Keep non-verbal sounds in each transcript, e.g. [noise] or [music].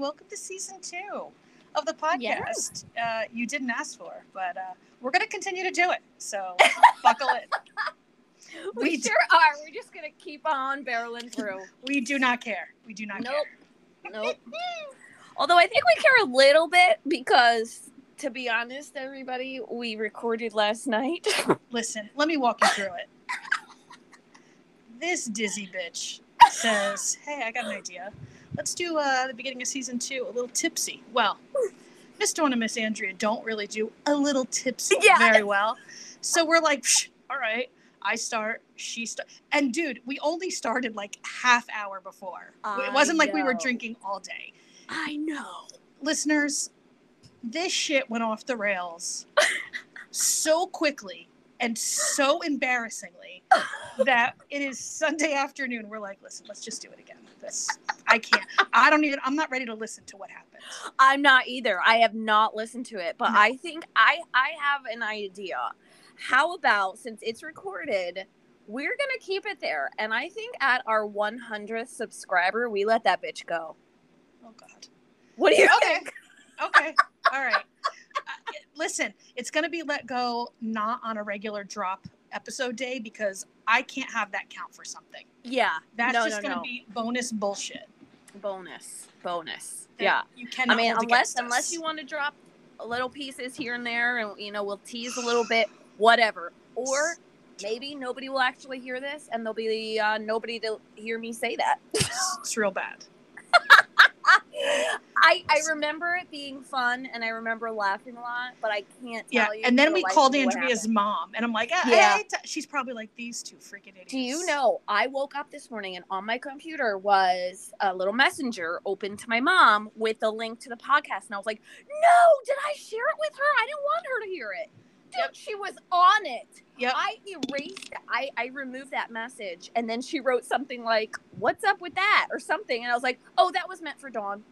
Welcome to season two of the podcast. Uh, you didn't ask for, but uh, we're going to continue to do it. So [laughs] buckle in. We, We sure are. We're just gonna keep on barreling through. [laughs] We do not care. We do not Nope. care. Nope. [laughs] Although I think we care a little bit because, to be honest, everybody, we recorded last night. Listen, let me walk you through it. This dizzy bitch says, "Hey, I got an idea. Let's do uh, the beginning of season two, a little tipsy." Well, Miss Dawn and Miss Andrea don't really do a little tipsy [laughs] Yeah. very well, so we're like, Psh, "All right." I start, she start, and dude, we only started like half hour before. it wasn't like we were drinking all day. I know. Listeners, this shit went off the rails [laughs] so quickly and so embarrassingly that it is Sunday afternoon. We're like, listen, let's just do it again. This I can't. I don't even. I'm not ready to listen to what happened. I'm not either. I have not listened to it, but No. I think I I have an idea. How about since it's recorded, we're gonna keep it there, and I think at our 100th subscriber, we let that bitch go. Oh God. What do you Okay. think? Okay. All right. Listen, it's gonna be let go not on a regular drop episode day because I can't have that count for something. Yeah, That's No, just no, gonna no. be bonus bullshit. bonus, bonus. that Yeah, You cannot. I mean, unless unless you want to drop little pieces here and there, and you know, we'll tease a little bit, whatever. Or maybe nobody will actually hear this, and there'll be uh, nobody to hear me say that. it's real bad. I I remember it being fun, and I remember laughing a lot, but I can't Yeah, tell you. and then we called of me what Andrea's mom, and I'm like, ah, Yeah. hey, t- she's probably like these two freaking idiots. Do you know? I woke up this morning, and on my computer was a little messenger open to my mom with a link to the podcast, and I was like, "No, did I share it with her? I didn't want her to hear it." Dude, she was on it. Yep. I erased. I I removed that message, and then she wrote something like, "What's up with that?" or something, and I was like, "Oh, that was meant for Dawn."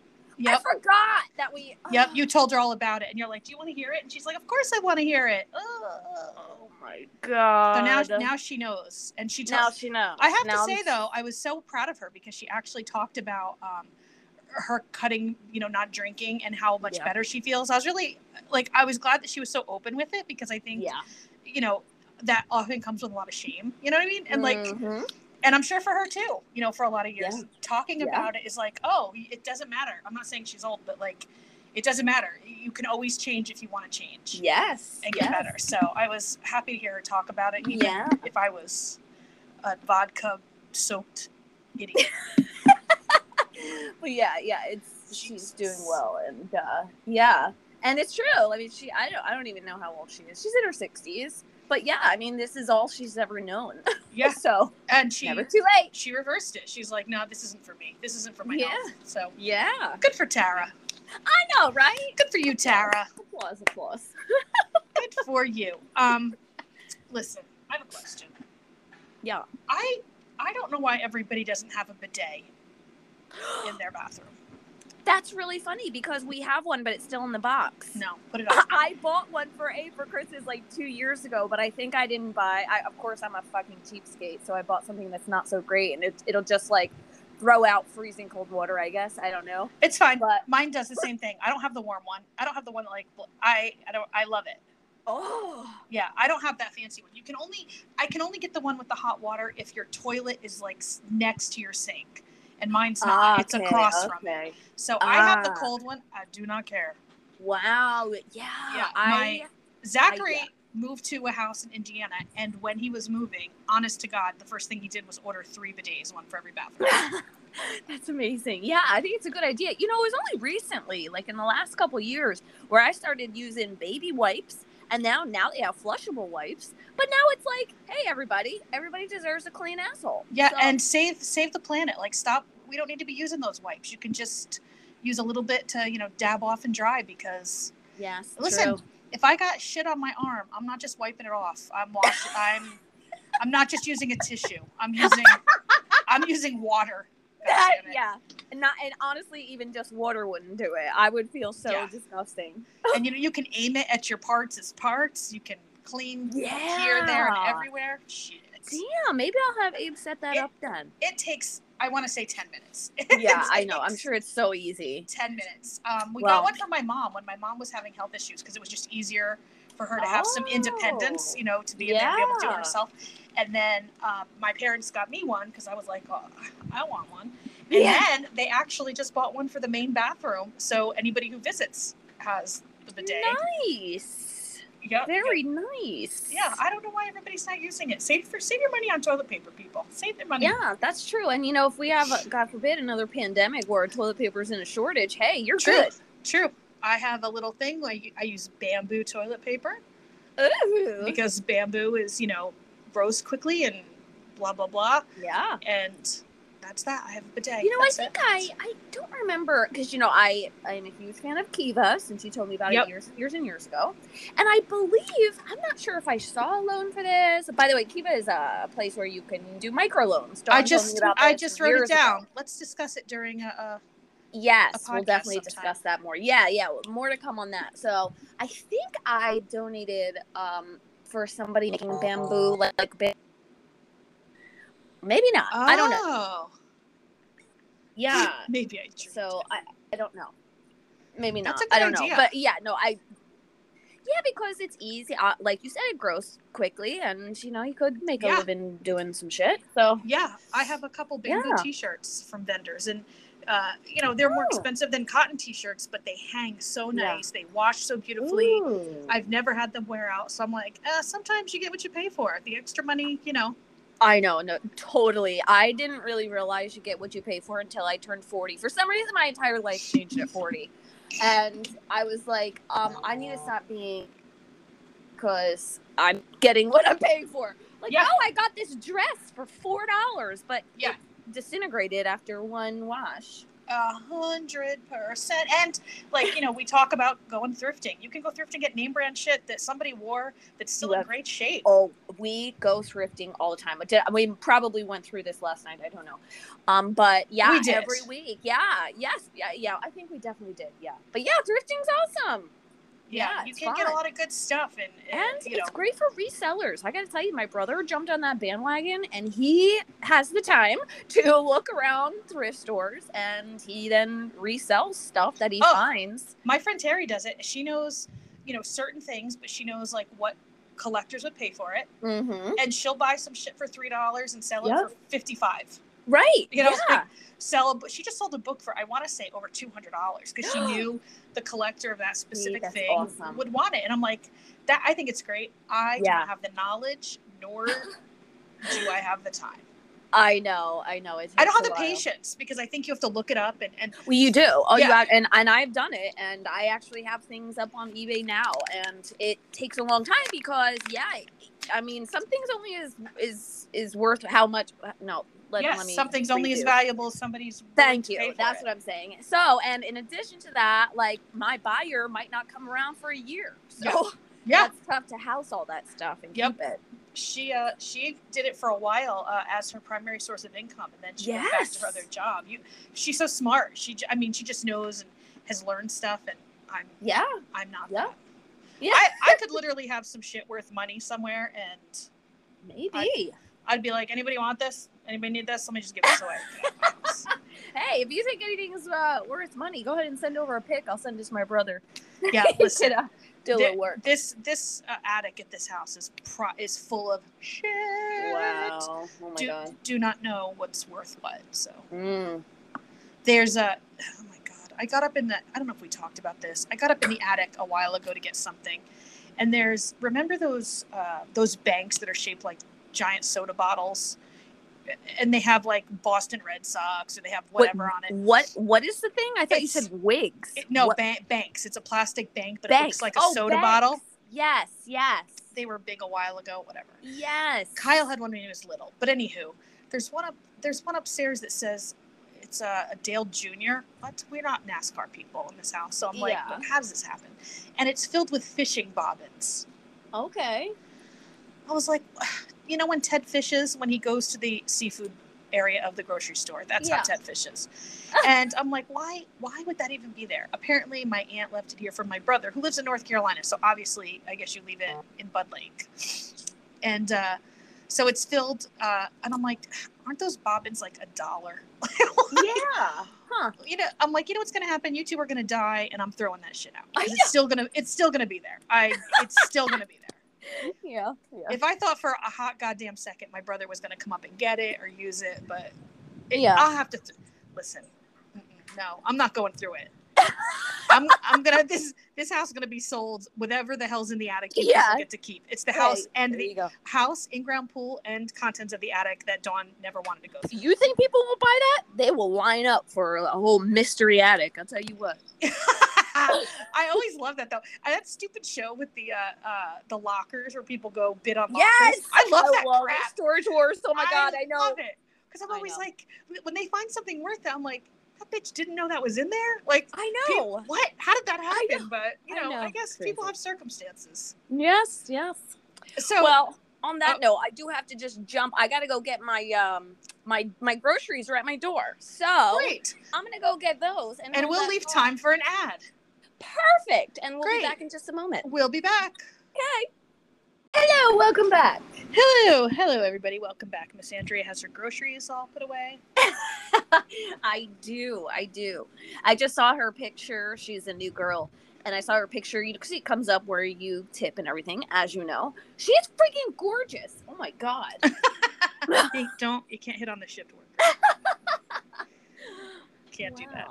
I forgot that we. Yep. You told her all about it, and you're like, "Do you want to hear it?" And she's like, "Of course I want to hear it." Ugh. Oh my god. So now, now she knows, and she tells, now she knows. I have Now to say I'm- though, I was so proud of her because she actually talked about um, her cutting, you know, not drinking, and how much Yeah. better she feels. I was really like, I was glad that she was so open with it because I think, Yeah. you know, that often comes with a lot of shame. You know what I mean? And like, Mhm. and I'm sure for her too, you know, for a lot of years, Yeah. talking about it is like, oh, it doesn't matter. I'm not saying she's old, but like, it doesn't matter. You can always change if you want to change yes. and get yes. better. So I was happy to hear her talk about it. Even Yeah. if I was a vodka soaked idiot. [laughs] [laughs] but yeah, yeah, it's she's doing well, and uh, yeah, and it's true. I mean, she I don't I don't even know how old she is. She's in her sixties, but yeah, I mean, this is all she's ever known. [laughs] Yeah. so And she never too late. she reversed it. She's like, no, this isn't for me. This isn't for my Yeah. health. So Yeah, good for Tara. I know, right? Good for you, Tara. Applause, applause. [laughs] Good for you. Um, listen, I have a question. Yeah. I I don't know why everybody doesn't have a bidet in their bathroom. That's really funny because we have one, but it's still in the box. No, put it on. [laughs] I bought one for A for Christmas like two years ago, but I think I didn't buy. I, of course, I'm a fucking cheapskate, so I bought something that's not so great, and it, it'll just like throw out freezing cold water. I guess I don't know, It's fine. but Mine does the same thing. I don't have the warm one. I don't have the one that like I I don't I love it. oh, Yeah, I don't have that fancy one. You can only I can only get the one with the hot water if your toilet is like next to your sink, and mine's not. it's Okay, across from it. okay. So I have the Ah. cold one. I do not care. Wow, yeah, Yeah, I my- Zachary yeah. moved to a house in Indiana, and when he was moving, honest to God, the first thing he did was order three bidets, one for every bathroom. [laughs] That's amazing. Yeah, I think it's a good idea. You know, it was only recently, like in the last couple years, where I started using baby wipes, and now now they have flushable wipes. But now it's like, hey, everybody, everybody deserves a clean asshole. Yeah, So- and save save the planet. Like stop. We don't need to be using those wipes. You can just use a little bit to you know dab off and dry because yes, Listen, true. if I got shit on my arm, I'm not just wiping it off. I'm washing. I'm I'm not just using a tissue. I'm using [laughs] I'm using water. That- yeah, and not and honestly, even just water wouldn't do it. I would feel so Yeah. disgusting. And you know you can aim it at your parts as parts. You can clean Yeah. here, there, and everywhere. Shit. Damn, maybe I'll have Abe set that It- up then. It takes I want to say 10 minutes. [laughs] Yeah, I know. I'm sure it's so easy. 10 minutes. Um, we Well- got one for my mom when my mom was having health issues because it was just easier for her to have some independence, Oh. you know, to be in there and be able to do it herself. And then um, my parents got me one because I was like, oh, I want one. And Yeah. then they actually just bought one for the main bathroom. So anybody who visits has the bidet. Nice. Yeah, Very nice. Yeah, I don't know why everybody's not using it. Save for save your money on toilet paper, people. Save their money. Yeah, that's true. And you know, if we have, God forbid, another pandemic where toilet paper's in a shortage, hey, you're True. good. True. I have a little thing like I use bamboo toilet paper Ooh. because bamboo is, you know, grows quickly and blah blah blah. Yeah. And that's that. I have a bidet. You know, I think it. I I don't remember because you know I I'm a huge fan of Kiva since you told me about Yep. it years years and years ago, and I believe I'm not sure if I saw a loan for this. By the way, Kiva is a place where you can do microloans. Dawn I just I just wrote it ago. down. Let's discuss it during a, a Yes, a we'll definitely sometime. discuss that more. Yeah, yeah, more to come on that. So I think I donated um for somebody making bamboo like, like maybe not. I don't know. Oh. Yeah. [laughs] Maybe I dreamed So. I, I don't know. Maybe not. A I don't know. But yeah, no, I. Yeah, because it's easy. Uh, like you said, it grows quickly, and you know you could make a Yeah. living doing some shit. So Yeah, I have a couple bamboo Yeah. t-shirts from vendors, and uh, you know they're more Oh. expensive than cotton t-shirts, but they hang so Yeah. nice. They wash so beautifully. Ooh. I've never had them wear out, so I'm like, uh, sometimes you get what you pay for. The extra money, you know. I know, no, totally. I didn't really realize you get what you pay for until I turned 40. For some reason, my entire life changed at 40. And I was like, um, I need to stop being because I'm getting what I'm paying for. Like, Yeah. oh, I got this dress for $4, but Yeah. Disintegrated after one wash. A hundred percent. And like, you know, we talk about going thrifting. You can go thrifting, and get name brand shit that somebody wore that's still in great shape. Oh, we go thrifting all the time. We probably went through this last night. I don't know. Um, but yeah, We every week. Yeah, yes, yeah, yeah. I think we definitely did. Yeah, but yeah, thrifting's awesome. Yeah, yeah, you it's can get a lot of good stuff and, and, And you know it's great for resellers. I got to tell you, my brother jumped on that bandwagon, and he has the time [laughs] to look around thrift stores, and he then resells stuff that he Oh. finds. my friend Terry does it. She knows, you know, certain things, but she knows like what collectors would pay for it. Mm-hmm. And she'll buy some shit for three dollars and sell it for fifty five. Right. You know, yeah. like, sell a book. She just sold a book for I want to say over two hundred dollars because she [gasps] knew the collector of that specific thing awesome. would want it. And I'm like, that I think it's great. I don't have the knowledge, nor [laughs] do I have the time. I know. I know. It I don't have the while. patience because I think you have to look it up and, and Well, you do. Oh, you Yeah. have, and and I've done it, and I actually have things up on eBay now, and it takes a long time because, yeah, I mean, some things only is is is worth how much. Uh, no, let, yes, let me. something's only as valuable as somebody's. Thank you. That's it. what I'm saying. So, and in addition to that, like my buyer might not come around for a year, so [laughs] Yeah. that's tough to house all that stuff and Yep. keep it. she uh she did it for a while uh, as her primary source of income and then she went back to her other job you she's so smart she I mean she just knows and has learned stuff and i'm Yeah. i'm not Yeah. that. Yeah. I, I could [laughs] literally have some shit worth money somewhere and Maybe. i'd be like anybody want this anybody need this let me just give this away Get out of my house. hey, if you think anything's uh, worth money, go ahead and send over a pic. I'll send it to my brother. yeah [laughs] He listen could, uh, do a thi- little work. this this uh, attic at this house is pro- is full of shit Wow. Oh my do, god. do not know what's worth what so Mm. there's a oh my god i got up in the i don't know if we talked about this i got up in the attic a while ago to get something and there's remember those uh, those banks that are shaped like giant soda bottles and they have like boston red sox or they have whatever on it What What is the thing? I thought you It's- said wigs. It- no What- ba- banks it's a plastic bank but it looks like a Oh, soda banks. bottle Yes. Yes. they were big a while ago whatever Yes. kyle had one when he was little but anywho there's one up there's one upstairs that says it's a, a Dale Jr. What? We're not NASCAR people in this house, so I'm like, Yeah. how does this happen? And it's filled with fishing bobbins. Okay. I was like, you know, when Ted fishes, when he goes to the seafood area of the grocery store, that's Yeah. how Ted fishes. [laughs] and I'm like, why? Why would that even be there? Apparently, my aunt left it here for my brother, who lives in North Carolina. So obviously, I guess you leave it in Budd Lake. And uh, So it's filled, uh, and I'm like, aren't those bobbins like a dollar? [laughs] yeah. Huh. you know, I'm like, you know what's gonna happen? You two are gonna die, and I'm throwing that shit out. It's still gonna, it's still gonna be there. I, it's still gonna be there. [laughs] Yeah. Yeah. If I thought for a hot goddamn second my brother was gonna come up and get it or use it, but it, Yeah. I'll have to th- listen. No, I'm not going through it. I'm, I'm gonna this this house is gonna be sold. Whatever the hell's in the attic, you Yeah. get to keep. It's the house Right, and there the house, in-ground pool, and contents of the attic that Dawn never wanted to go through. you think people will buy that, they will line up for a whole mystery attic. I'll tell you what. [laughs] I always love that though. And that stupid show with the uh, uh, the lockers where people go bid on lockers. Yes, I love that love crap. Storage Wars. Oh my god, I know. love it because I'm always know. like, when they find something worth it, I'm like, that bitch didn't know that was in there. Like, I know. what? How did that happen? But you I know, I, guess Crazy. people have circumstances. Yes, yes. So well, on that Oh. note, I do have to just jump. I got to go get my um my my groceries are at my door. So great, I'm gonna go get those, and, and we'll leave time for an ad. Perfect, and we'll Great. be back in just a moment. We'll be back. Okay. Hello, welcome back. Hello, hello, everybody. Welcome back. Miss Andrea has her groceries all put away. [laughs] I do, I do. I just saw her picture. She's a new girl, and I saw her picture. You see, it comes up where you tip and everything, as you know. She is freaking gorgeous. Oh my god. [laughs] you don't, you can't hit on the shift worker. [laughs] Can't do that.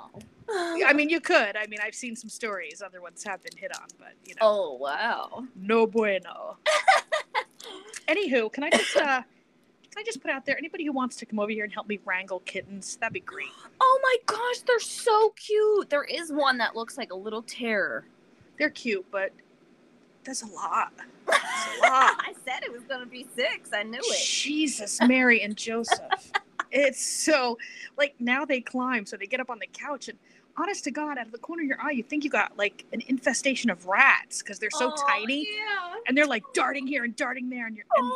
Wow. I mean, you could. I mean, I've seen some stories. Other ones have been hit on, but you know, Oh wow. no bueno. [laughs] Anywho, can I just uh, can I just put out there anybody who wants to come over here and help me wrangle kittens? That'd be great. Oh my gosh, they're so cute. There is one that looks like a little terror. They're cute, but that's a lot. [laughs] That's a lot. I said it was gonna be six. I knew it. Jesus, [laughs] Mary and Joseph. It's so like now they climb, so they get up on the couch and. Honest to God, out of the corner of your eye, you think you got like an infestation of rats because they're so Oh, tiny Yeah. and they're like darting here and darting there, and you're and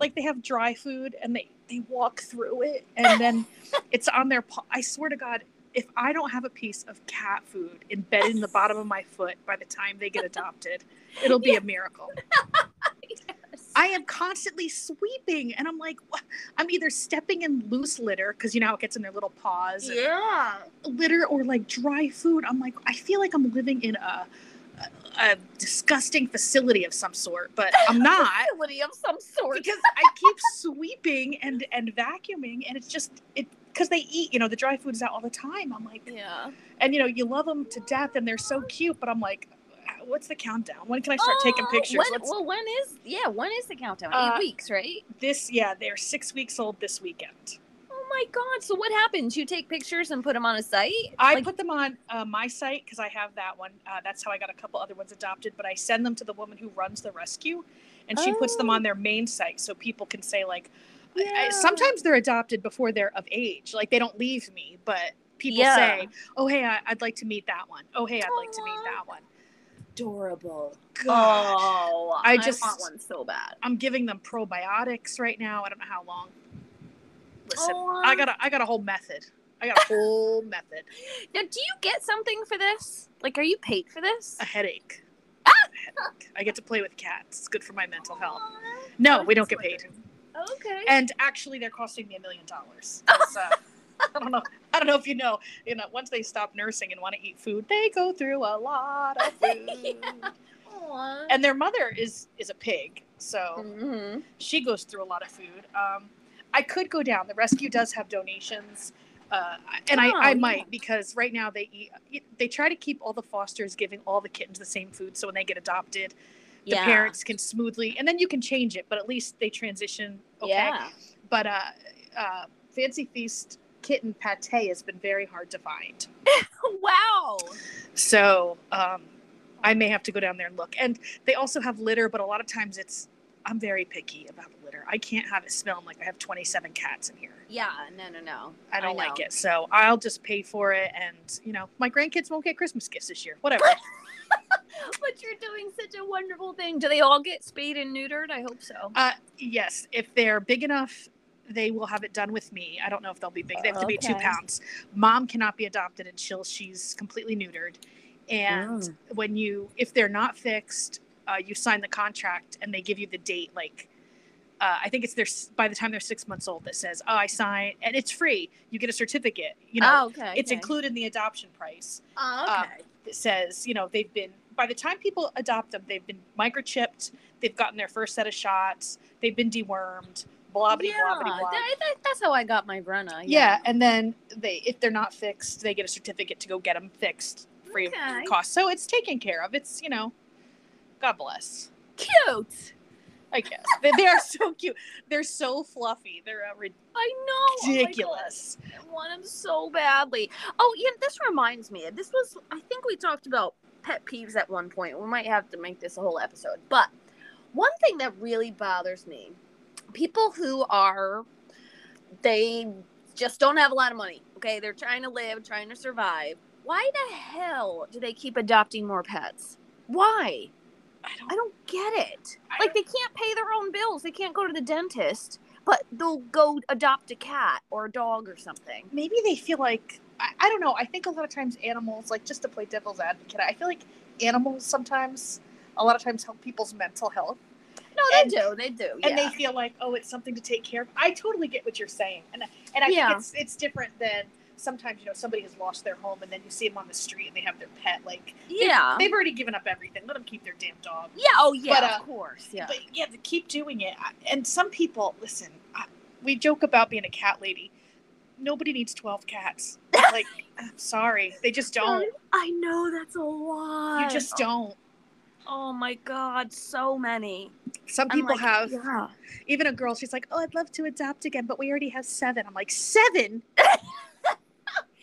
like they have dry food and they they walk through it and then [laughs] it's on their paw. I swear to God, if I don't have a piece of cat food embedded in the bottom of my foot by the time they get adopted, it'll be a miracle. [laughs] I am constantly sweeping and I'm like? I'm either stepping in loose litter because you know how it gets in their little paws, Yeah. litter or like dry food. I'm like, I feel like I'm living in a, a, a disgusting facility of some sort, but [laughs] I'm not. Facility of some sort. because I keep sweeping and and vacuuming, and it's just it because they eat. You know, the dry food is out all the time. I'm like, Yeah. and you know, you love them to death, and they're so cute. But I'm like, what's the countdown? When can I start taking Oh, pictures? When, well, when is yeah? When is the countdown? Uh, Eight weeks, right? this? Yeah, they're six weeks old this weekend. Oh my god! So what happens? You take pictures and put them on a site? I Like- put them on uh, my site because I have that one. Uh, that's how I got a couple other ones adopted. But I send them to the woman who runs the rescue, and she puts them Oh. on their main site so people can say like. I- I- Yeah. sometimes they're adopted before they're of age. Like they don't leave me, but people Yeah. say, "Oh hey, I, I'd like to meet that one. Oh hey, I'd like to meet that one." Adorable. God. Oh, I I just- just want one so bad. I'm giving them probiotics right now. I don't know how long. Listen, Oh, I got a I got a whole method. I got a whole [laughs] method. Now, do you get something for this? Like, are you paid for this? A headache. Ah! A headache. I get to play with cats. It's good for my mental health. No, we don't get paid. Okay. And actually, they're costing me a million dollars. [laughs] uh, I don't know. [laughs] I don't know if you know. You know, once they stop nursing and want to eat food, they go through a lot of [laughs] food. Aw. And their mother is is a pig, so Mhm. she goes through a lot of food. Um, I could go down. The rescue does have donations, uh, and Oh, I, I yeah. might because right now they eat. They try to keep all the fosters giving all the kittens the same food, so when they get adopted, the yeah. parents can smoothly, and then you can change it, but at least they transition. Okay. Yeah. But uh, uh, Fancy Feast kitten pate has been very hard to find. [laughs] Wow. So um, I may have to go down there and look. And they also have litter, but a lot of times it's. I'm very picky about the litter. I can't have it smelling like I have 27 cats in here. Yeah. No. No. No. I don't like it. So I'll just pay for it. And, you know, my grandkids won't get Christmas gifts this year. Whatever. [laughs] But you're doing such a wonderful thing. Do they all get spayed and neutered? I hope so. uh, yes. If they're big enough, they will have it done with me. I don't know if they'll be big. They have to be two pounds. Mom cannot be adopted until she's completely neutered. And Mm. when you, if they're not fixed, uh, you sign the contract and they give you the date like uh, I think it's their by the time they're six months old that says, "Oh, I sign," and it's free. You get a certificate. You know, oh, okay. it's okay. included in the adoption price. Oh, uh, okay. That says, you know, they've been by the time people adopt them, they've been microchipped. They've gotten their first set of shots. They've been dewormed. Blah yeah, that- that- that's how I got my Brenna. Yeah, and then they if they're not fixed, they get a certificate to go get them fixed free Okay. of cost. So it's taken care of. It's you know, God bless. Cute. I guess they, they are so cute. They're so fluffy. They're uh, I know. oh ridiculous. I want them so badly. Oh, yeah, this reminds me. This was, I think we talked about pet peeves at one point. We might have to make this a whole episode. But one thing that really bothers me people who are, they just don't have a lot of money. Okay. They're trying to live, trying to survive. Why the hell do they keep adopting more pets? Why? I don't. I don't get it. I Like they can't pay their own bills. They can't go to the dentist, but they'll go adopt a cat or a dog or something. maybe they feel like I, I don't know. I think a lot of times animals, like just to play devil's advocate, I feel like animals sometimes, a lot of times help people's mental health, No, they And- do. They do. and they feel like oh, it's something to take care of. I totally get what you're saying, and and I Yeah. think it's it's different than sometimes you know somebody has lost their home and then you see them on the street and they have their pet like they've- yeah. they've already given up everything. Let them keep their damn dog. Yeah. Oh, yeah. But, uh, of course. Yeah. But yeah, to keep doing it. And some people, listen, I, we joke about being a cat lady. Nobody needs 12 cats. [laughs] Like, I'm sorry. They just don't. I know that's a lot. You just don't. Oh my god, so many. Some people like, have, Yeah. even a girl, she's like, oh, I'd love to adopt again, but we already have seven. I'm like, seven? [laughs]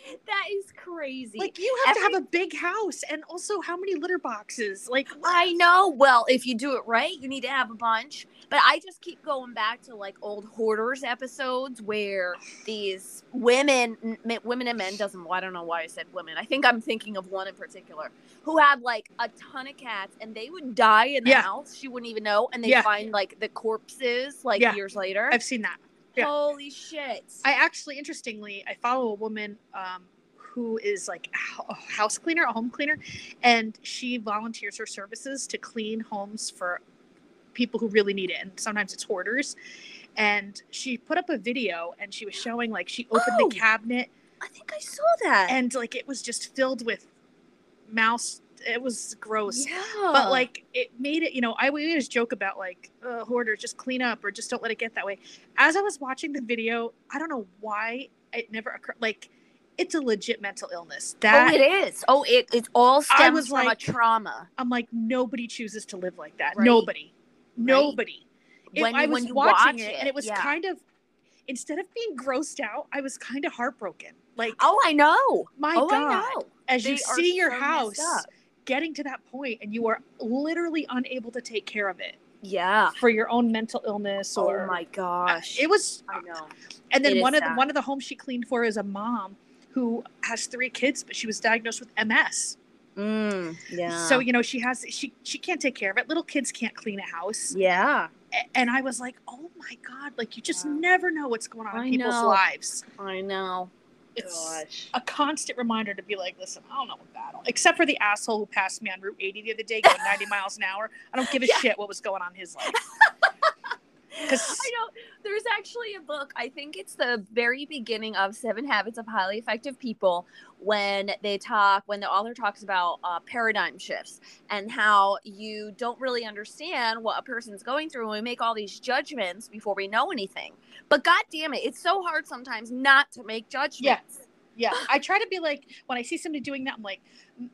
[laughs] That is crazy. Like, you have to have a big house. And also, how many litter boxes? Like, I know. Well, if you do it right, you need to have a bunch. But I just keep going back to like old hoarders episodes where [sighs] these women, m- women and men doesn't. Well, I don't know why I said women. I think I'm thinking of one in particular who had like a ton of cats, and they would die in the Yeah. house. She wouldn't even know, and they Yeah. find like the corpses like Yeah. years later. I've seen that. Yeah. Holy shit! I actually, interestingly, I follow a woman um, who is like a house cleaner, a home cleaner, and she volunteers her services to clean homes for people who really need it. And sometimes it's hoarders. And she put up a video and she was showing like she opened Oh. the cabinet I think I saw that. and like it was just filled with mouse. It was gross. yeah, But like it made it, you know, I we always joke about like uh, hoarders, just clean up or just don't let it get that way. As I was watching the video, I don't know why it never occurred. Like it's a legit mental illness. That oh, it is. Oh, it it all stems was from like- a trauma. I'm like nobody chooses to live like that. Right. Nobody, nobody. It- When, I when was you watching watch it, and it was yeah. kind of instead of being grossed out, I was kind of heartbroken. Like Oh, I know. my oh, God, I know. as you They are see your so messed house. Getting to that point, and you are literally unable to take care of it. Yeah. for your own mental illness or oh my gosh. it was I know. and then It one of the, one of the homes she cleaned for is a mom who has three kids but she was diagnosed with ms Mm, yeah. so you know she has she she can't take care of it little kids can't clean a house yeah, A- and i was like oh my god like you just Wow. never know what's going on I in people's know. lives I know. It's Gosh. a constant reminder to be like listen i don't know what battle except for the asshole who passed me on route 80 the other day going 90 miles an hour i don't give a [laughs] Yeah. shit what was going on in his life I know. There's actually a book. I think it's the very beginning of Seven Habits of Highly Effective People when they talk, when the author talks about uh, paradigm shifts and how you don't really understand what a person's going through when we make all these judgments before we know anything. But god damn it, it's so hard sometimes not to make judgments. Yeah, I try to be like when I see somebody doing that, I'm like,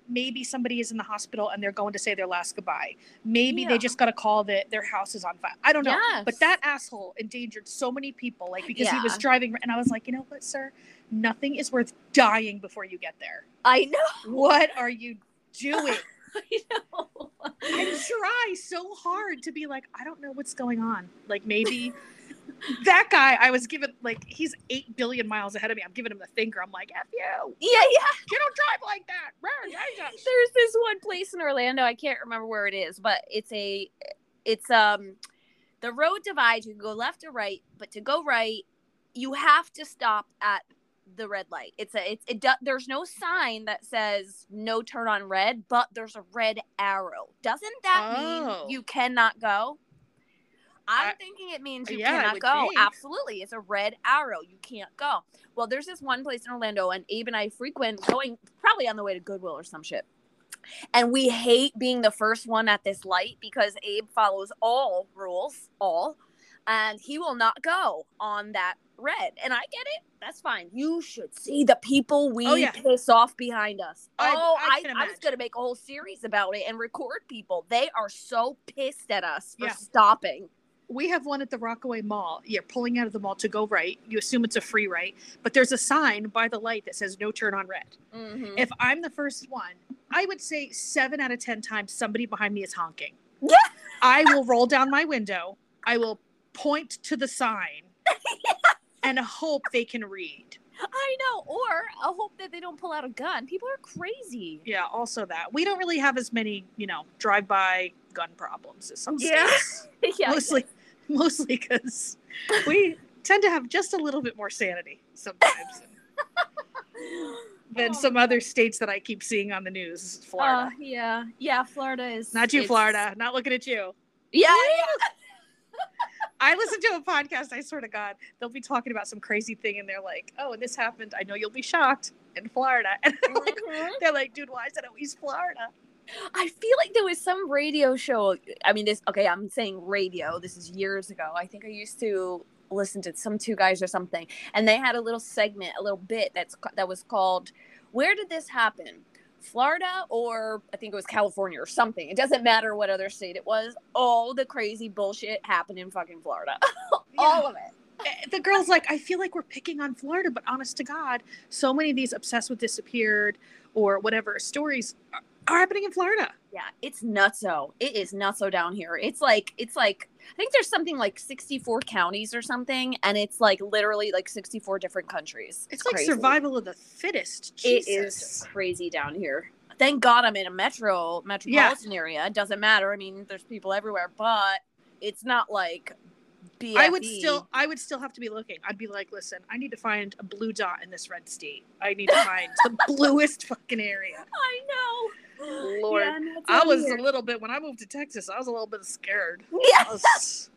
maybe somebody is in the hospital and they're going to say their last goodbye. Maybe Yeah. they just got a call that their house is on fire. I don't know. But that asshole endangered so many people, like because he was driving, and I was like, you know what, sir, nothing is worth dying before you get there. I know. What are you doing? [laughs] I know. I try so hard to be like, I don't know what's going on. Like maybe. That guy, I was given like he's eight billion miles ahead of me. I'm giving him the finger. I'm like, "F you! Yeah, yeah. You don't drive like that." There's this one place in Orlando. I can't remember where it is, but it's a, it's um, the road divides. You can go left or right, but to go right, you have to stop at the red light. It's a, it's it. Do, there's no sign that says no turn on red, but there's a red arrow. Doesn't that Oh. mean you cannot go? I'm I- thinking it means you Yeah, cannot go. think. Absolutely. It's a red arrow. You can't go. Well, there's this one place in Orlando, and Abe and I frequent going probably on the way to Goodwill or some shit. And we hate being the first one at this light because Abe follows all rules, all, and he will not go on that red. And I get it. That's fine. You should see the people we Oh, yeah. piss off behind us. I- oh, I I, I, was going to make a whole series about it and record people. They are so pissed at us for Yeah. stopping. We have one at the Rockaway Mall. You're pulling out of the mall to go right. You assume it's a free right, but there's a sign by the light that says no turn on red. Mhm. If I'm the first one, I would say seven out of 10 times somebody behind me is honking. Yeah. I will roll down my window. I will point to the sign [laughs] and hope they can read. I know. Or I hope that they don't pull out a gun. People are crazy. Yeah, also that. We don't really have as many, you know, drive by gun problems as some Yeah. states. [laughs] yeah. mostly [laughs] mostly because we tend to have just a little bit more sanity sometimes than [laughs] Oh. some other states that I keep seeing on the news. Florida. Uh, yeah. Yeah. Florida is Not you, Florida. Not looking at you. Yeah. yeah. [laughs] I listen to a podcast. I swear to God, they'll be talking about some crazy thing, and they're like, "Oh, and this happened. I know you'll be shocked in Florida." And I'm like, they're like, "Dude, why is it always Florida?" I feel like there was some radio show. I mean, this. Okay, I'm saying radio. This is years ago. I think I used to listen to some two guys or something, and they had a little segment, a little bit that's that was called "Where did this happen?" Florida or I think it was California or something. It doesn't matter what other state it was. All the crazy bullshit happened in fucking Florida. [laughs] All of it. Eh, The girl's like, "I feel like we're picking on Florida, but honest to God, so many of these obsessed with disappeared or whatever stories are, happening in Florida." Yeah, it's nutso. It is nutso down here. It's like it's like I think there's something like 64 counties or something, and it's like literally like 64 different countries. It's like crazy. survival of the fittest. It Jesus. is crazy down here. Thank God I'm in a metro metropolitan area. It doesn't matter. I mean, there's people everywhere, but it's not like BFE. I would still, I would still have to be looking. I'd be like, listen, I need to find a blue dot in this red state. I need to find the [laughs] bluest fucking area. I know. [gasps] Lord, Yeah, I was here. a little bit when I moved to Texas. I was a little bit scared. Yeah. [laughs] I was-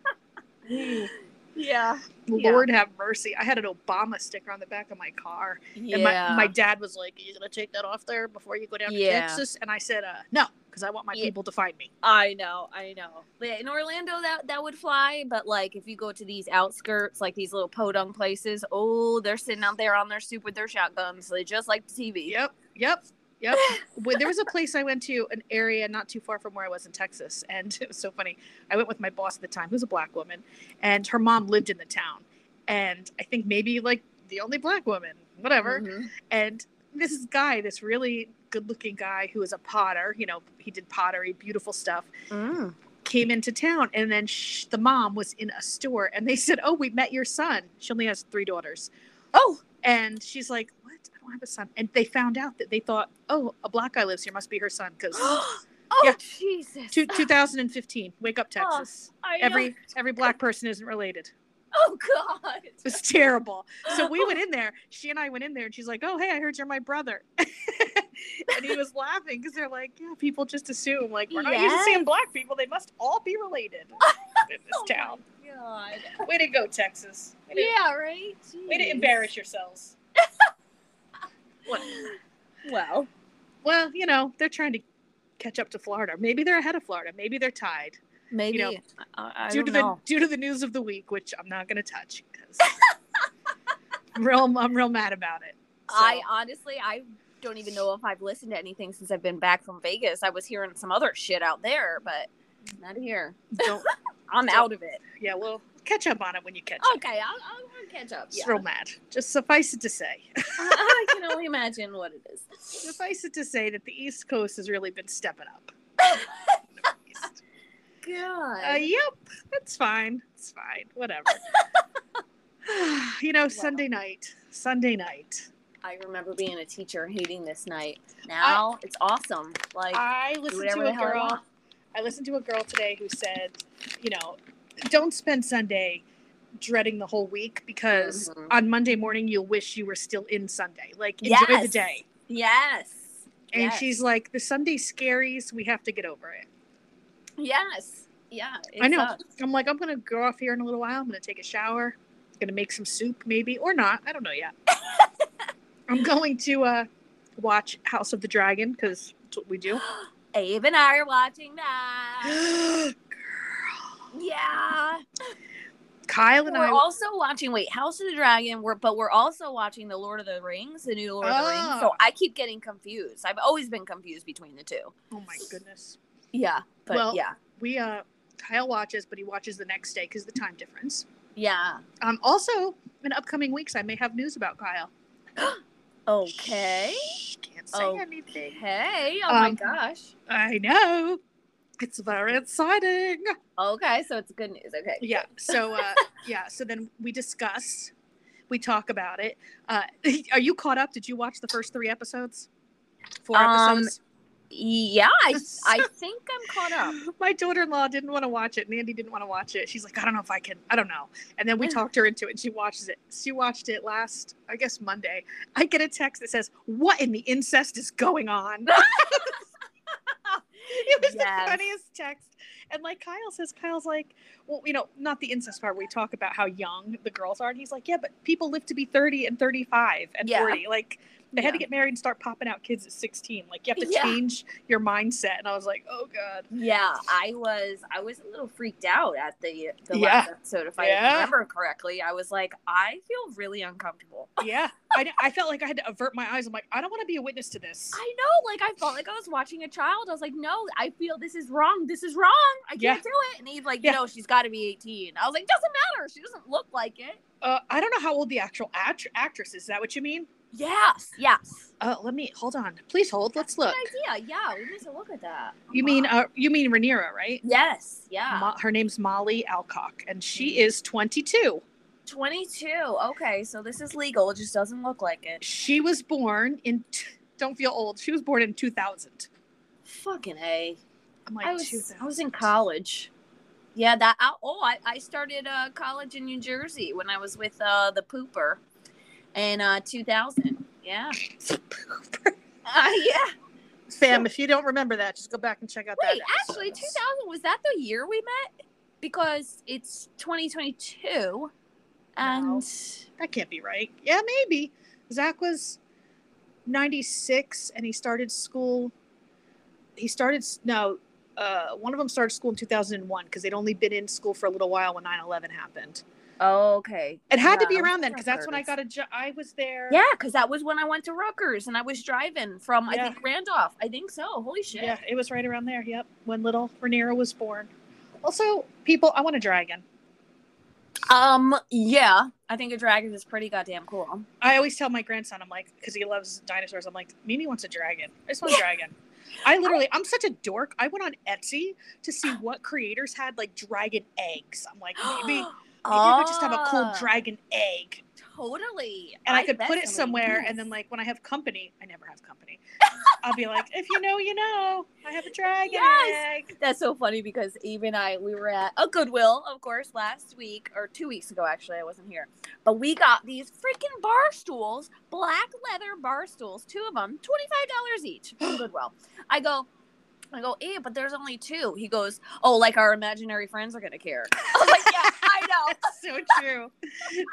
[gasps] Yeah. Lord have mercy. I had an Obama sticker on the back of my car, Yeah. and my my dad was like, "Are you gonna take that off there before you go down to Yeah. Texas?" And I said, uh, "No, because I want my Yeah. people to find me." I know, I know. In Orlando, that that would fly, but like if you go to these outskirts, like these little podunk places, oh, they're sitting out there on their stoop with their shotguns, they just like the TV. Yep, yep, yep. when there was a place I went to, an area not too far from where I was in Texas, and [laughs] it was so funny. I went with my boss at the time, who's a black woman, and her mom lived in the town, and I think maybe like the only black woman, whatever. Mhm. And this guy, this really good-looking guy who was a potter, you know, he did pottery, beautiful stuff. Mm. Came into town, and then sh- the mom was in a store, and they said, "Oh, we met your son." She only has three daughters. Oh, And she's like, "What? I don't have a son." And they found out that they thought, "Oh, a black guy lives here. Must be her son." Because [gasps] oh, Yeah. Jesus! two, 2015, wake up [gasps] Texas. Know. Every every black person isn't related. oh God! It was terrible. So we went [laughs] in there. She and I went in there, and she's like, "Oh, hey, I heard you're my brother." [laughs] and he was laughing because they're like, "Yeah, people just assume like we're not used to seeing black people. They must all be related [laughs] in this Oh town." God. Way to go, Texas. To, Yeah, right. way to Jeez. embarrass yourselves. Well, Well, you know, they're trying to catch up to Florida. Maybe they're ahead of Florida. Maybe they're tied maybe know, I, I due don't to the know. due to the news of the week, which I'm not going to touch because [laughs] I'm real I'm real mad about it. So, I honestly, I don't even know if I've listened to anything since I've been back from Vegas. I was hearing some other shit out there, but mm. not here. don't. [laughs] I'm Don't- out of it. Yeah, well, catch up on it when you catch up. Okay, I'll, I'll, catch up. Just Yeah. real mad. Just suffice it to say, [laughs] I can only imagine what it is. suffice it to say that the East Coast has really been stepping up. God. Uh, yep, that's fine. It's fine. Whatever. [laughs] [sighs] you know, Sunday night. Sunday night. I remember being a teacher hating this night. Now it's awesome. Like I listened to a I girl. I listened to a girl today who said, you know, don't spend Sunday dreading the whole week because Mhm. on Monday morning you'll wish you were still in Sunday. Like enjoy the day. yes. And Yes. she's like, the Sunday scaries, we have to get over it. Yes. Yeah, I know. sucks. I'm like, I'm gonna go off here in a little while. I'm gonna take a shower. Gonna make some soup, maybe or not. I don't know yet. [laughs] I'm going to uh, watch House of the Dragon because that's what we do. [gasps] Abe and I are watching that. [gasps] [gasps] Yeah. Kyle and I We're I. also watching. Wait, House of the Dragon. We're but we're also watching the Lord of the Rings, the new Lord of the Rings. So Ah. I keep getting confused. I've always been confused between the two. oh my goodness. Yeah, but Well- yeah, We uh, Kyle watches, but he watches the next day because the time difference. yeah. Um, also, in upcoming weeks, I may have news about Kyle. [gasps] Okay. Shh, can't say Oh. anything. Hey. Oh my Um, gosh. I know. It's very exciting. Okay, so it's good news. Okay. Yeah. So uh, [laughs] yeah. So then we discuss. We talk about it. Uh, [laughs] are you caught up? Did you watch the first three episodes? Four Um, episodes. Yeah, I, [laughs] I think I'm caught up. My daughter-in-law didn't want to watch it. Nandy didn't want to watch it. She's like, I don't know if I can. I don't know. And then we talked her into it, and she watches it. She watched it last, I guess, Monday. I get a text that says, "What in the incest is going on?" [laughs] it was Yes. the funniest text. And like Kyle says, Kyle's like, well, you know, not the incest part. We talk about how young the girls are, and he's like, yeah, but people live to be thirty and thirty-five and Yeah. forty. Like they had to get married and start popping out kids at sixteen. Like you have to Yeah. change your mindset. And I was like, oh god. Yeah, I was I was a little freaked out at the the Yeah. last episode. If I Yeah. remember correctly, I was like, I feel really uncomfortable. [laughs] Yeah, I, I felt like I had to avert my eyes. I'm like, I don't want to be a witness to this. I know, like I felt like I was watching a child. I was like, no, I feel this is wrong. This is wrong. I can't Yeah. do it. And he's like, Yeah. no, she's got to be 18. I was like, doesn't matter. She doesn't look like it. Uh, I don't know how old the actual act- actress is. Is that what you mean? Yes, yes. Uh, let me hold on. Please hold. Let's look. Good idea. Yeah, we need to look at that. You Oh, mean uh, you mean Rhaenyra, right? yes, yeah. Mo- her name's Milly Alcock, and she is 22. 22. Okay, so this is legal. It just doesn't look like it. She was born in. T- don't feel old. She was born in 2000. Fucking A. I'm like I was I was in college. Yeah, that I- oh I, I started uh, college in New Jersey when I was with uh, the pooper in uh, 2000. Yeah. [laughs] Uh, yeah. Fam, if you don't remember that, just go back and check out Wait, that. actually, 2000 was that the year we met? Because it's 2022, and That can't be right. Yeah, maybe. Zach was 96 and he started school. He started, no, uh, one of them started school in 2001 because they'd only been in school for a little while when 9 11 happened. oh, okay. It had to be around then because that's when I got a job. I was there. Yeah, because that was when I went to Rutgers and I was driving from I think Randolph. I think so. Holy shit. Yeah, it was right around there. Yep, when little Rhaenyra was born. Also, people, I want a dragon. Um. Yeah, I think a dragon is pretty goddamn cool. I always tell my grandson, I'm like, because he loves dinosaurs, I'm like, Mimi wants a dragon. I just want a dragon. I literally, I'm such a dork. I went on Etsy to see [gasps] what creators had like dragon eggs. I'm like, maybe, [gasps] maybe I could just have a cool Ah, dragon egg. Totally. And I, could put it somewhere. yes. And then, like, when I have company, I never have company. [laughs] I'll be like, if you know, you know. I have a dragon Yes. egg. That's so funny because Eve and I we were at a Goodwill, of course, last week or two weeks ago. Actually, I wasn't here, but we got these freaking bar stools, black leather bar stools, two of them, twenty five dollars each from [gasps] Goodwill. I go. I go, Eve, but there's only two. He goes, Oh, like our imaginary friends are gonna care. [laughs] I was like, Yeah, I know. [laughs] That's so true.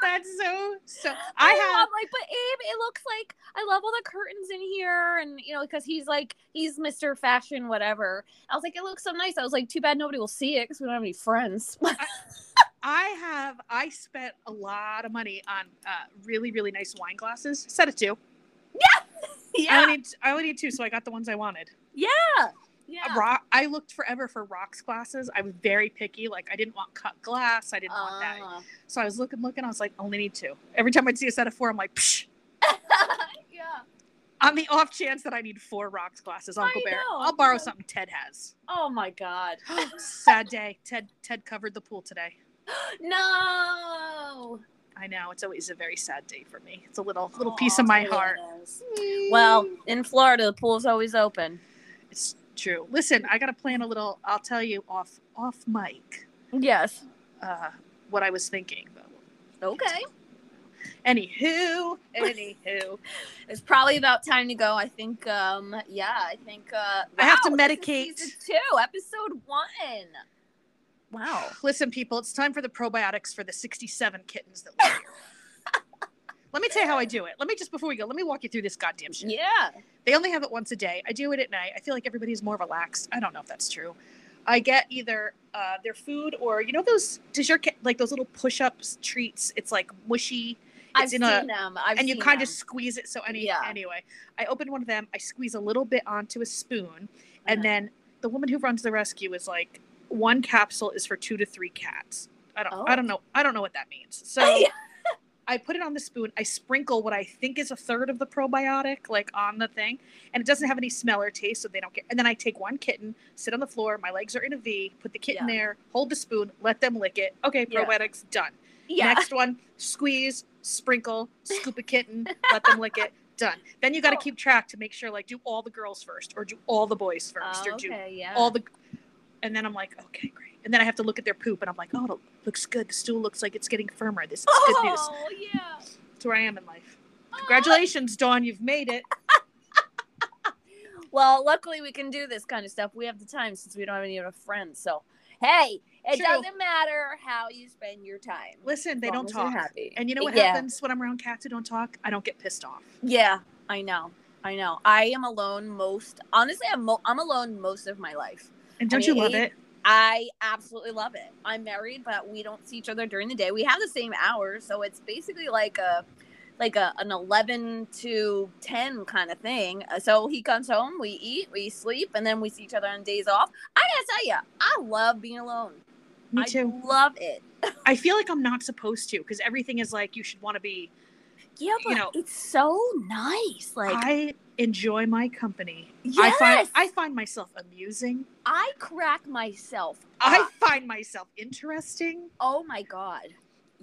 That's so, so. I I have. I'm like, but Abe, it looks like I love all the curtains in here, and you know, because he's like, he's Mr. Fashion, whatever. I was like, it looks so nice. I was like, too bad nobody will see it because we don't have any friends. [laughs] I have I spent a lot of money on uh, really really nice wine glasses. Set of two. [laughs] I yeah, only need I only need two, so I got the ones I wanted. yeah, yeah. rock. I looked forever for rocks glasses. I was very picky. Like I didn't want cut glass. I didn't want that. Uh, So I was looking, looking. I was like, only need two. Every time I'd see a set of four, I'm like, Psh. [laughs] yeah. on the off chance that I need four rocks glasses, Uncle I Bear, know. I'll borrow something Ted has. Oh my god. [gasps] Sad day. Ted Ted covered the pool today. [gasps] no. I know it's always a very sad day for me. It's a little little piece of my heart. Well, in Florida, the pool's always open. It's true. Listen, I got to plan a little. I'll tell you off off mic Yes. uh, what I was thinking. Okay. anywho, anywho, It's probably about time to go. I think, um, yeah, I think, uh, I have to wow, medicate. Two, episode one. Wow. Listen, people, it's time for the probiotics for the 67 kittens that live here. [laughs] let me tell you how I do it. Let me just before we go, let me walk you through this goddamn shit. Yeah. They only have it once a day. I do it at night. I feel like everybody's more relaxed. I don't know if that's true. I get either uh, their food or you know those does your cat like those little push-ups treats? It's like mushy. I've in seen a- them. I've and you kind them. of squeeze it. So any Yeah. anyway, I open one of them. I squeeze a little bit onto a spoon, and Uh-huh. then the woman who runs the rescue is like, one capsule is for two to three cats. I don't. I Oh. don't know. I don't know what that means. [laughs] So I put it on the spoon. I sprinkle what I think is a third of the probiotic, like on the thing, and it doesn't have any smell or taste, so they don't get. And then I take one kitten, sit on the floor. My legs are in a V. Put the kitten Yeah. there. Hold the spoon. Let them lick it. Okay, Yeah. probiotics done. yeah. Next one, squeeze, sprinkle, scoop a kitten, let them lick it. Done. Then you got to Oh. keep track to make sure, like, do all the girls first, or do all the boys first, Oh, or do okay, yeah. all the. And then I'm like, okay, great. And then I have to look at their poop, and I'm like, oh, it looks good. The stool looks like it's getting firmer. This is good oh, news. Oh, yeah. That's where I am in life. Congratulations, Dawn. You've made it. [laughs] Well, luckily we can do this kind of stuff. We have the time since we don't have any other friends. So, hey, it True. doesn't matter how you spend your time. Listen, they don't long as you're talk. Happy. And you know what Yeah. happens when I'm around cats who don't talk? I don't get pissed off. Yeah, I know. I know. I am alone most. Honestly, I'm mo- I'm alone most of my life. And don't mean, you love it- it? I absolutely love it. I'm married, but we don't see each other during the day. We have the same hours, so it's basically like a like a an 11 to 10 kind of thing. Uh, So he comes home, we eat, we sleep, and then we see each other on days off. I gotta tell you, I love being alone. Me I too. love it. I feel like I'm not supposed to because everything is like you should want to be. Yeah, You but know, it's so nice. Like I enjoy my company. I yes, find I find myself amusing. I crack myself. I find myself interesting. oh my god.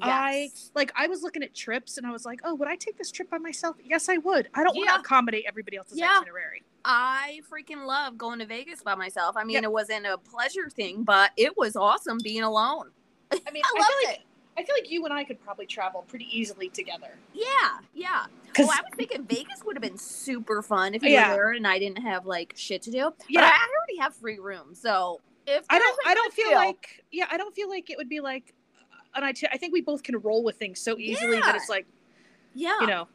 I like I was looking at trips and I was like, oh, would I take this trip by myself? Yes, I would. I don't want to accommodate everybody else's Yeah. itinerary. I freaking love going to Vegas by myself. I mean, it wasn't a pleasure thing, but it was awesome being alone. I mean, [laughs] I I, loved feel like it. I feel like you and I could probably travel pretty easily together. Yeah, yeah. Because Oh, I was thinking Vegas would have been super fun if you Yeah. were there and I didn't have like shit to do. Yeah. But I already have free room, so if I don't. I don't feel like. Yeah, I don't feel like it would be like. And I, I think we both can roll with things so easily that it's like yeah, you know,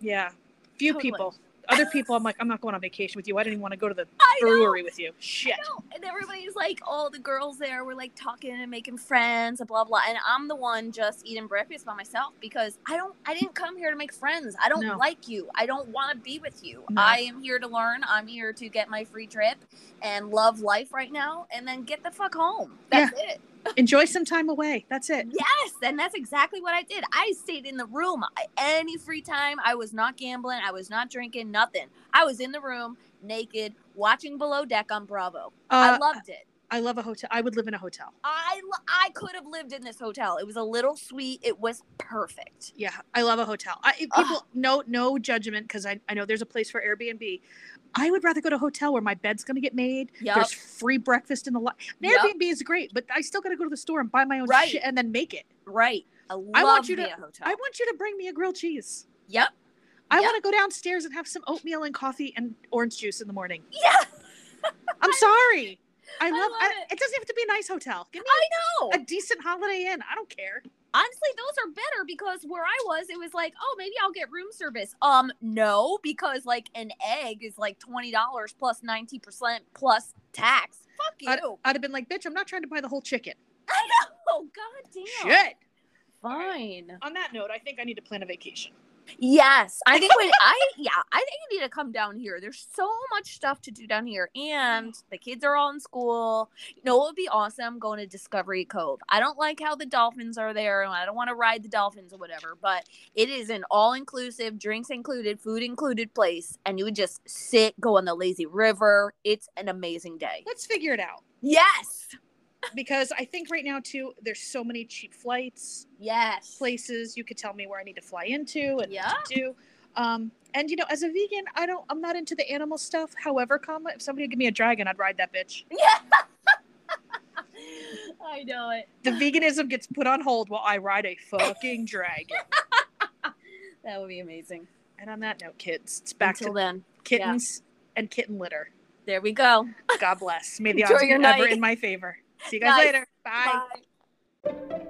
yeah. Few Totally. people. Other people, I'm like, I'm not going on vacation with you. I didn't even want to go to the brewery with you. Shit. And everybody's like, all the girls there were like talking and making friends and blah blah. And I'm the one just eating breakfast by myself because I don't. I didn't come here to make friends. I don't No. like you. I don't want to be with you. No. I am here to learn. I'm here to get my free trip and love life right now, and then get the fuck home. That's it. Enjoy some time away. That's it. Yes, and that's exactly what I did. I stayed in the room any free time. I was not gambling. I was not drinking. Nothing. I was in the room, naked, watching Below Deck on Bravo. I Uh, loved it. I love a hotel. I would live in a hotel. I I could have lived in this hotel. It was a little sweet. It was perfect. Yeah, I love a hotel. I, if Ugh. people, no, no judgment because I, I know there's a place for Airbnb. I would rather go to a hotel where my bed's going to get made. Yep. There's free breakfast in the lot. Yep. Airbnb is great, but I still got to go to the store and buy my own Right. shit and then make it. Right. I love I want you to-. I want you to bring me a grilled cheese. yep. I Yep. want to go downstairs and have some oatmeal and coffee and orange juice in the morning. Yeah. [laughs] I'm sorry. I [laughs] I love, love I- it. it. doesn't have to be a nice hotel. Give me I know. a decent Holiday Inn. I don't care. Honestly, those are better because where I was, it was like, oh, maybe I'll get room service. Um, no, because like an egg is like twenty dollars plus ninety percent plus tax. Fuck you. I'd, I'd have been like, bitch, I'm not trying to buy the whole chicken. [laughs] I know. God damn. Shit. Fine. On that note, I think I need to plan a vacation. Yes, I think when I yeah, I think you need to come down here. There's so much stuff to do down here, and the kids are all in school. You know, it would be awesome going to Discovery Cove. I don't like how the dolphins are there, and I don't want to ride the dolphins or whatever. But it is an all-inclusive, drinks included, food included place, and you would just sit, go on the lazy river. It's an amazing day. Let's figure it out. Yes, Because I think right now, too, there's so many cheap flights, yes, places you could tell me where I need to fly into and Yeah. what to do. Um, and you know, as a vegan, I don't, I'm not into the animal stuff. However, comma, if somebody would give me a dragon, I'd ride that bitch. Yeah. [laughs] I know it. The veganism gets put on hold while I ride a [laughs] fucking dragon. That would be amazing. And on that note, kids, it's back Until to then, kittens and kitten litter. there we go. God bless. May the odds be ever in my favor. See you guys Nice. later. Bye. Bye.